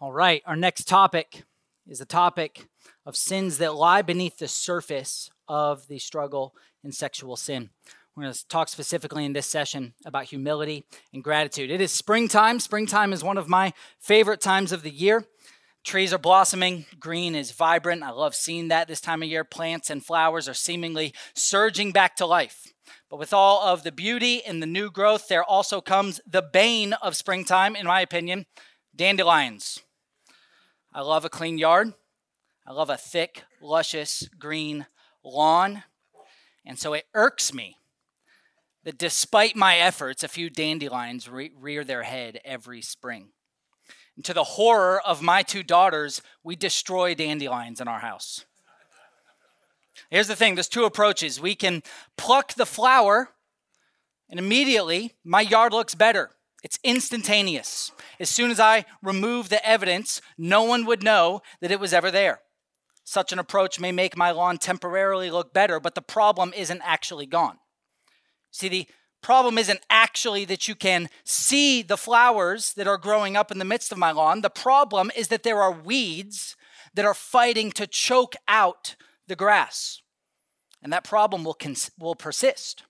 All right, our next topic is a topic of sins that lie beneath the surface of the struggle in sexual sin. We're going to talk specifically in this session about humility and gratitude. It is springtime. Springtime is one of my favorite times of the year. Trees are blossoming, green is vibrant. I love seeing that this time of year. Plants and flowers are seemingly surging back to life. But with all of the beauty and the new growth, there also comes the bane of springtime, in my opinion dandelions. I love a clean yard. I love a thick, luscious green lawn. And so it irks me that despite my efforts, a few dandelions re- rear their head every spring. And to the horror of my two daughters, we destroy dandelions in our house. Here's the thing there's two approaches. We can pluck the flower, and immediately my yard looks better. It's instantaneous. As soon as I remove the evidence, no one would know that it was ever there. Such an approach may make my lawn temporarily look better, but the problem isn't actually gone. See, the problem isn't actually that you can see the flowers that are growing up in the midst of my lawn. The problem is that there are weeds that are fighting to choke out the grass. And that problem will, cons- will persist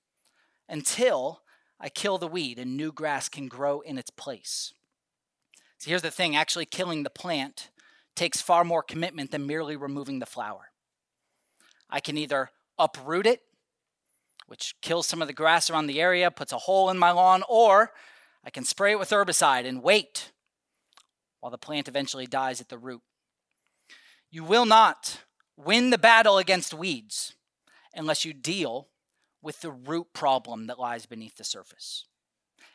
until I kill the weed and new grass can grow in its place. See, here's the thing actually killing the plant takes far more commitment than merely removing the flower. I can either uproot it, which kills some of the grass around the area, puts a hole in my lawn, or I can spray it with herbicide and wait while the plant eventually dies at the root. You will not win the battle against weeds unless you deal with the root problem that lies beneath the surface.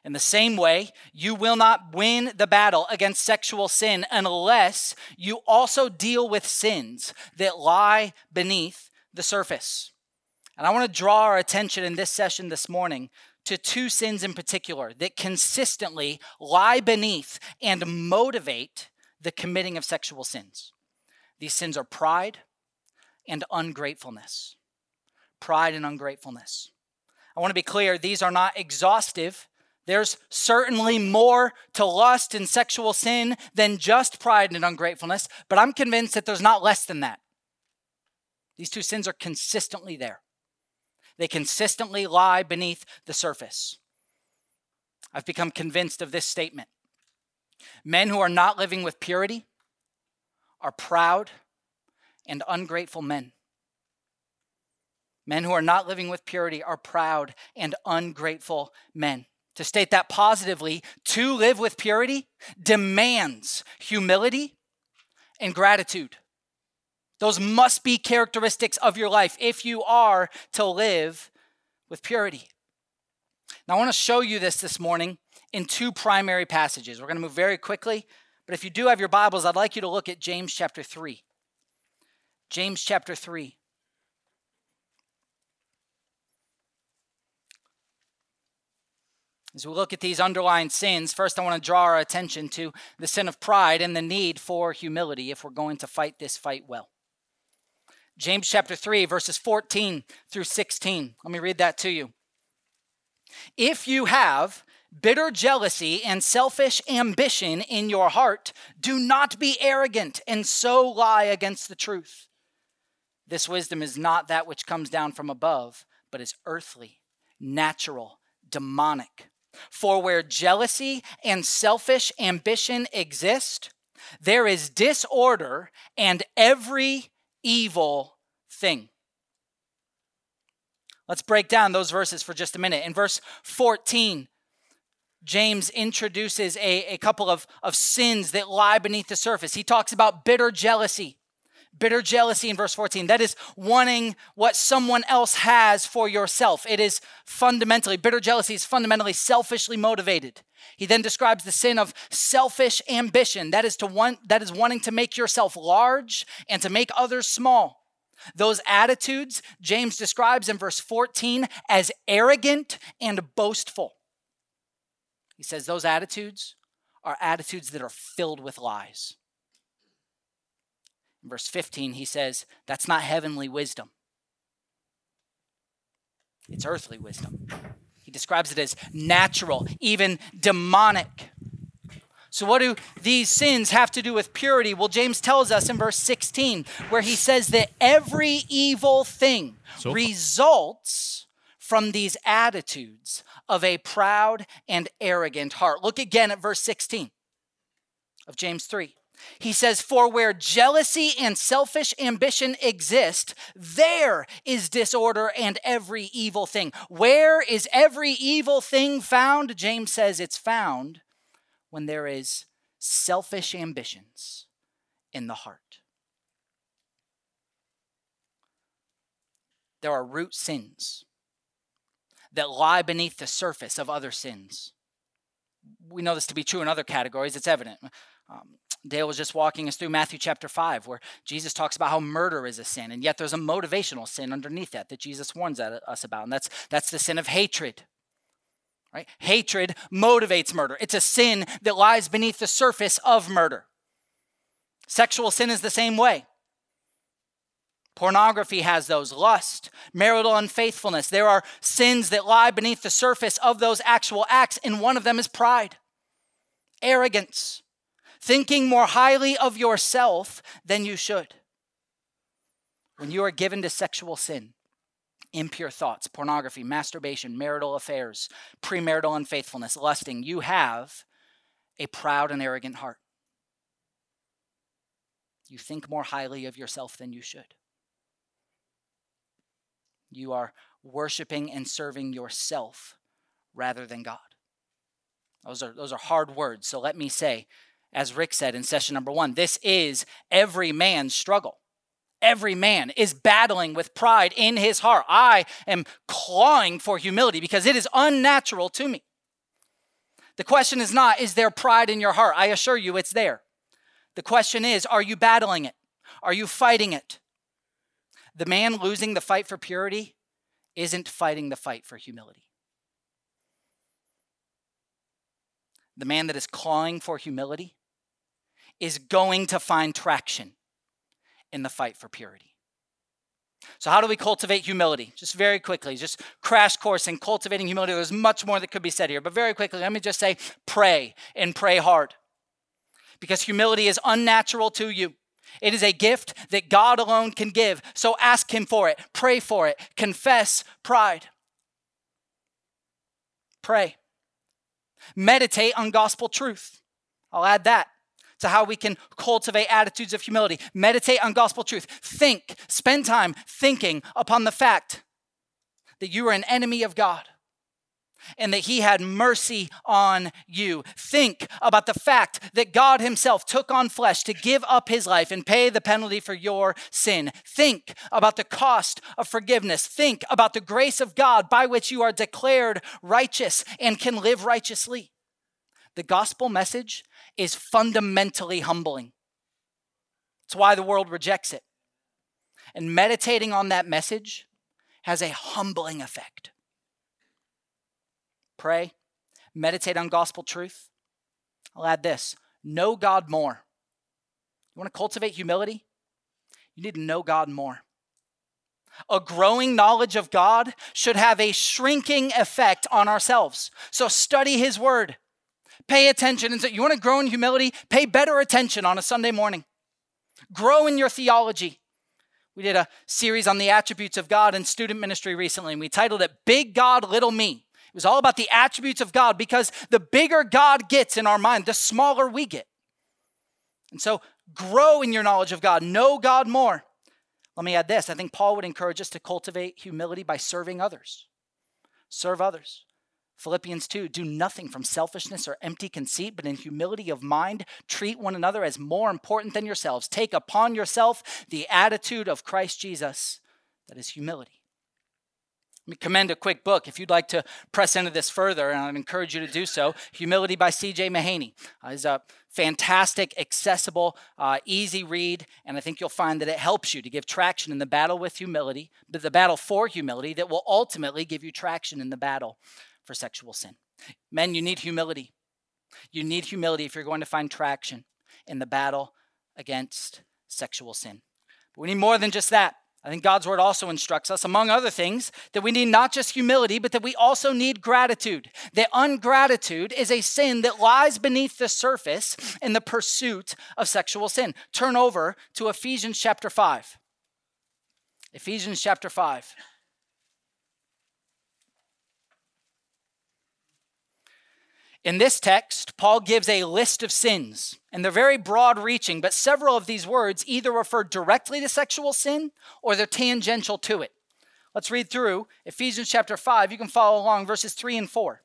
In the same way, you will not win the battle against sexual sin unless you also deal with sins that lie beneath the surface. And I want to draw our attention in this session this morning to two sins in particular that consistently lie beneath and motivate the committing of sexual sins. These sins are pride and ungratefulness. Pride and ungratefulness. I want to be clear, these are not exhaustive. There's certainly more to lust and sexual sin than just pride and ungratefulness, but I'm convinced that there's not less than that. These two sins are consistently there, they consistently lie beneath the surface. I've become convinced of this statement men who are not living with purity are proud and ungrateful men. Men who are not living with purity are proud and ungrateful men. To state that positively, to live with purity demands humility and gratitude. Those must be characteristics of your life if you are to live with purity. Now, I want to show you this this morning in two primary passages. We're going to move very quickly, but if you do have your Bibles, I'd like you to look at James chapter 3. James chapter 3. As we look at these underlying sins, first I want to draw our attention to the sin of pride and the need for humility if we're going to fight this fight well. James chapter 3, verses 14 through 16. Let me read that to you. If you have bitter jealousy and selfish ambition in your heart, do not be arrogant and so lie against the truth. This wisdom is not that which comes down from above, but is earthly, natural, demonic. For where jealousy and selfish ambition exist, there is disorder and every evil thing. Let's break down those verses for just a minute. In verse 14, James introduces a, a couple of, of sins that lie beneath the surface. He talks about bitter jealousy. Bitter jealousy in verse 14. That is wanting what someone else has for yourself. It is fundamentally, bitter jealousy is fundamentally selfishly motivated. He then describes the sin of selfish ambition. That is to want, that is wanting to make yourself large and to make others small. Those attitudes James describes in verse 14 as arrogant and boastful. He says those attitudes are attitudes that are filled with lies. Verse 15, he says, That's not heavenly wisdom, it's earthly wisdom. He describes it as natural, even demonic. So, what do these sins have to do with purity? Well, James tells us in verse 16, where he says that every evil thing so results from these attitudes of a proud and arrogant heart. Look again at verse 16 of James 3. He says, For where jealousy and selfish ambition exist, there is disorder and every evil thing. Where is every evil thing found? James says it's found when there is selfish ambitions in the heart. There are root sins that lie beneath the surface of other sins. We know this to be true in other categories, it's evident. Um, Dale was just walking us through Matthew chapter 5, where Jesus talks about how murder is a sin, and yet there's a motivational sin underneath that that Jesus warns us about, and that's, that's the sin of hatred. Right? Hatred motivates murder. It's a sin that lies beneath the surface of murder. Sexual sin is the same way. Pornography has those, lust, marital unfaithfulness. There are sins that lie beneath the surface of those actual acts, and one of them is pride, arrogance, thinking more highly of yourself than you should. When you are given to sexual sin, impure thoughts, pornography, masturbation, marital affairs, premarital unfaithfulness, lusting, you have a proud and arrogant heart. You think more highly of yourself than you should. You are worshiping and serving yourself rather than God. Those are, those are hard words. So let me say, as Rick said in session number one, this is every man's struggle. Every man is battling with pride in his heart. I am clawing for humility because it is unnatural to me. The question is not, is there pride in your heart? I assure you it's there. The question is, are you battling it? Are you fighting it? The man losing the fight for purity isn't fighting the fight for humility. The man that is clawing for humility is going to find traction in the fight for purity. So, how do we cultivate humility? Just very quickly, just crash course in cultivating humility. There's much more that could be said here, but very quickly, let me just say pray and pray hard. Because humility is unnatural to you. It is a gift that God alone can give. So ask Him for it, pray for it, confess pride. Pray. Meditate on gospel truth. I'll add that to how we can cultivate attitudes of humility. Meditate on gospel truth. Think, spend time thinking upon the fact that you are an enemy of God and that he had mercy on you. Think about the fact that God himself took on flesh to give up his life and pay the penalty for your sin. Think about the cost of forgiveness. Think about the grace of God by which you are declared righteous and can live righteously. The gospel message is fundamentally humbling. It's why the world rejects it. And meditating on that message has a humbling effect. Pray, meditate on gospel truth. I'll add this know God more. You want to cultivate humility? You need to know God more. A growing knowledge of God should have a shrinking effect on ourselves. So study His Word, Pay attention. And so you want to grow in humility? Pay better attention on a Sunday morning. Grow in your theology. We did a series on the attributes of God in student ministry recently, and we titled it Big God, Little Me. It was all about the attributes of God because the bigger God gets in our mind, the smaller we get. And so grow in your knowledge of God, know God more. Let me add this I think Paul would encourage us to cultivate humility by serving others. Serve others. Philippians 2 do nothing from selfishness or empty conceit, but in humility of mind, treat one another as more important than yourselves. Take upon yourself the attitude of Christ Jesus, that is humility. Let me commend a quick book if you'd like to press into this further, and I'd encourage you to do so. Humility by C.J. Mahaney uh, is a fantastic, accessible, uh, easy read, and I think you'll find that it helps you to give traction in the battle with humility, the battle for humility that will ultimately give you traction in the battle for sexual sin. Men, you need humility. You need humility if you're going to find traction in the battle against sexual sin. But we need more than just that. I think God's word also instructs us, among other things, that we need not just humility, but that we also need gratitude. That ungratitude is a sin that lies beneath the surface in the pursuit of sexual sin. Turn over to Ephesians chapter 5. Ephesians chapter 5. In this text, Paul gives a list of sins, and they're very broad reaching, but several of these words either refer directly to sexual sin or they're tangential to it. Let's read through Ephesians chapter 5. You can follow along verses 3 and 4.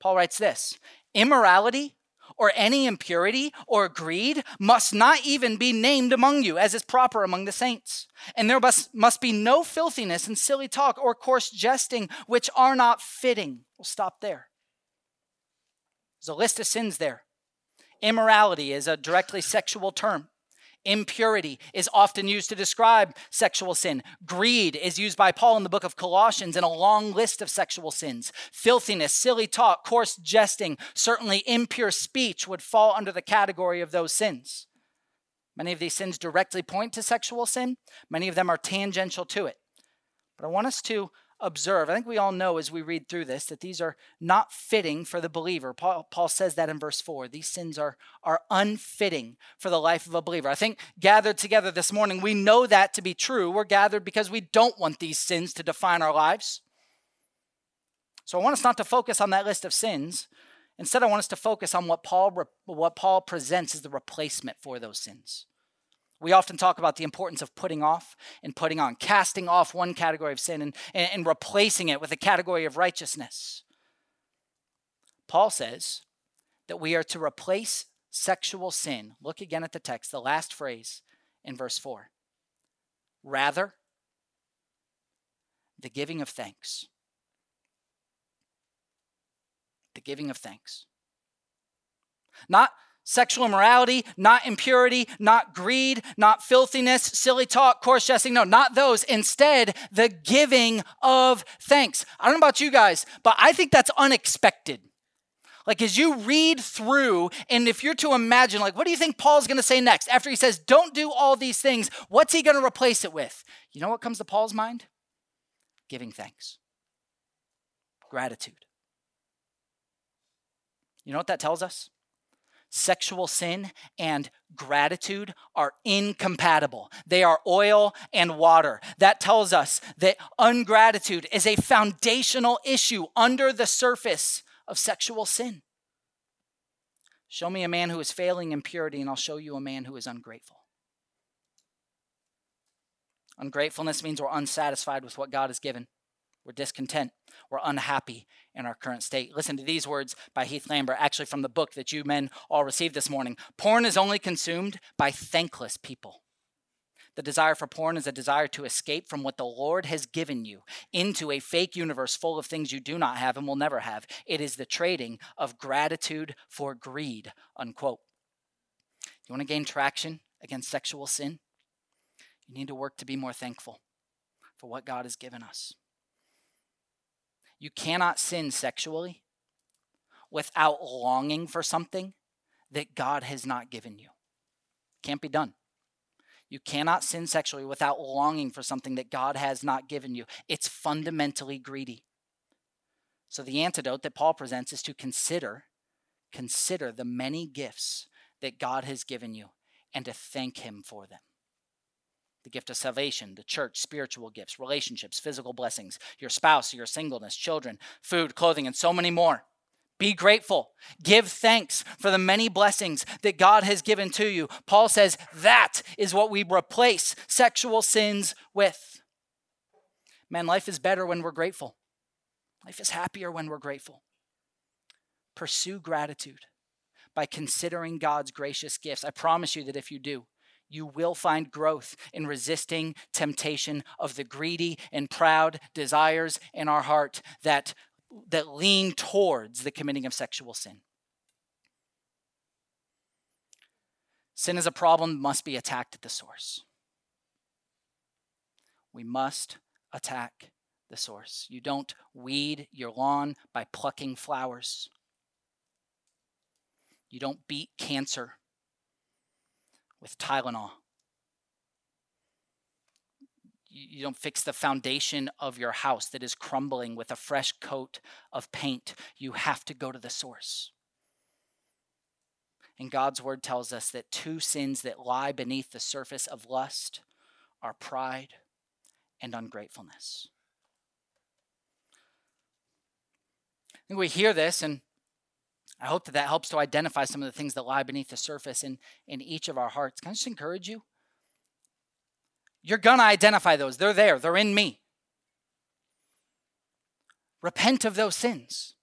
Paul writes this Immorality or any impurity or greed must not even be named among you, as is proper among the saints. And there must, must be no filthiness and silly talk or coarse jesting, which are not fitting. We'll stop there. There's a list of sins there. Immorality is a directly sexual term. Impurity is often used to describe sexual sin. Greed is used by Paul in the book of Colossians in a long list of sexual sins. Filthiness, silly talk, coarse jesting, certainly impure speech would fall under the category of those sins. Many of these sins directly point to sexual sin, many of them are tangential to it. But I want us to observe. I think we all know as we read through this that these are not fitting for the believer. Paul, Paul, says that in verse 4. These sins are, are unfitting for the life of a believer. I think gathered together this morning, we know that to be true. We're gathered because we don't want these sins to define our lives. So I want us not to focus on that list of sins. Instead, I want us to focus on what Paul, what Paul presents as the replacement for those sins. We often talk about the importance of putting off and putting on, casting off one category of sin and, and, and, replacing it with a category of righteousness. Paul says that we are to replace sexual sin. Look again at the text, the last phrase in verse 4. Rather, the giving of thanks. The giving of thanks. Not sexual immorality, not impurity, not greed, not filthiness, silly talk, coarse jesting. No, not those. Instead, the giving of thanks. I don't know about you guys, but I think that's unexpected. Like, as you read through, and if you're to imagine, like, what do you think Paul's gonna say next? After he says, don't do all these things, what's he gonna replace it with? You know what comes to Paul's mind? Giving thanks, gratitude. You know what that tells us? Sexual sin and gratitude are incompatible. They are oil and water. That tells us that ungratitude is a foundational issue under the surface of sexual sin. Show me a man who is failing in purity, and I'll show you a man who is ungrateful. Ungratefulness means we're unsatisfied with what God has given. We're discontent. We're unhappy in our current state. Listen to these words by Heath Lambert, actually from the book that you men all received this morning. Porn is only consumed by thankless people. The desire for porn is a desire to escape from what the Lord has given you into a fake universe full of things you do not have and will never have. It is the trading of gratitude for greed, unquote. You want to gain traction against sexual sin? You need to work to be more thankful for what God has given us. You cannot sin sexually without longing for something that God has not given you. Can't be done. You cannot sin sexually without longing for something that God has not given you. It's fundamentally greedy. So the antidote that Paul presents is to consider consider the many gifts that God has given you and to thank him for them the gift of salvation, the church, spiritual gifts, relationships, physical blessings, your spouse, your singleness, children, food, clothing, and so many more. Be grateful. Give thanks for the many blessings that God has given to you. Paul says that is what we replace sexual sins with. Man, life is better when we're grateful. Life is happier when we're grateful. Pursue gratitude by considering God's gracious gifts. I promise you that if you do, you will find growth in resisting temptation of the greedy and proud desires in our heart that, that lean towards the committing of sexual sin. Sin is a problem must be attacked at the source. We must attack the source. You don't weed your lawn by plucking flowers. You don't beat cancer with Tylenol. you don't fix the foundation of your house that is crumbling with a fresh coat of paint. You have to go to the source. And God's word tells us that two sins that lie beneath the surface of lust are pride and ungratefulness. Think we hear this, and I hope that that helps to identify some of the things that lie beneath the surface in, in each of our hearts. Can I just encourage you? You're going to identify those. They're there, they're in me. Repent of those sins.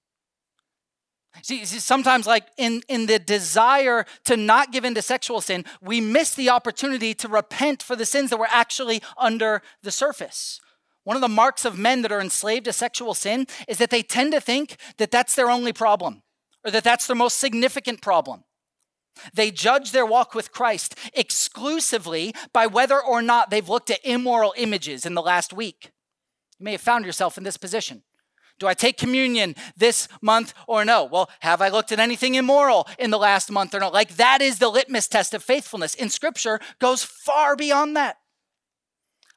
See, sometimes, like in, in the desire to not give in to sexual sin, we miss the opportunity to repent for the sins that were actually under the surface. One of the marks of men that are enslaved to sexual sin is that they tend to think that that's their only problem or that that's their most significant problem. They judge their walk with Christ exclusively by whether or not they've looked at immoral images in the last week. You may have found yourself in this position. Do I take communion this month or no? Well, have I looked at anything immoral in the last month or no? Like that is the litmus test of faithfulness. In scripture goes far beyond that.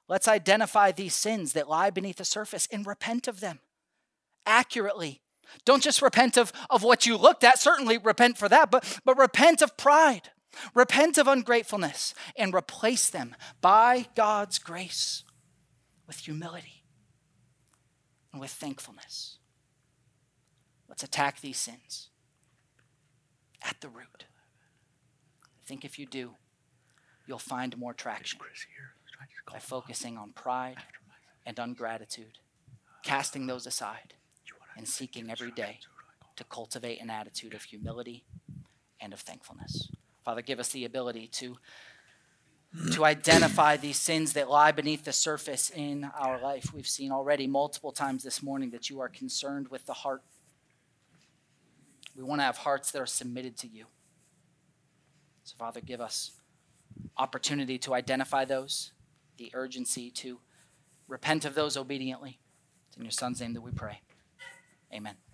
Let's identify these sins that lie beneath the surface and repent of them accurately don't just repent of, of what you looked at, certainly repent for that, but, but repent of pride, repent of ungratefulness, and replace them by God's grace with humility and with thankfulness. Let's attack these sins at the root. I think if you do, you'll find more traction by focusing on pride and ungratitude, casting those aside and seeking every day to cultivate an attitude of humility and of thankfulness. Father, give us the ability to, to identify these sins that lie beneath the surface in our life. We've seen already multiple times this morning that you are concerned with the heart. We want to have hearts that are submitted to you. So, Father, give us opportunity to identify those, the urgency to repent of those obediently. It's in your Son's name that we pray. Amen.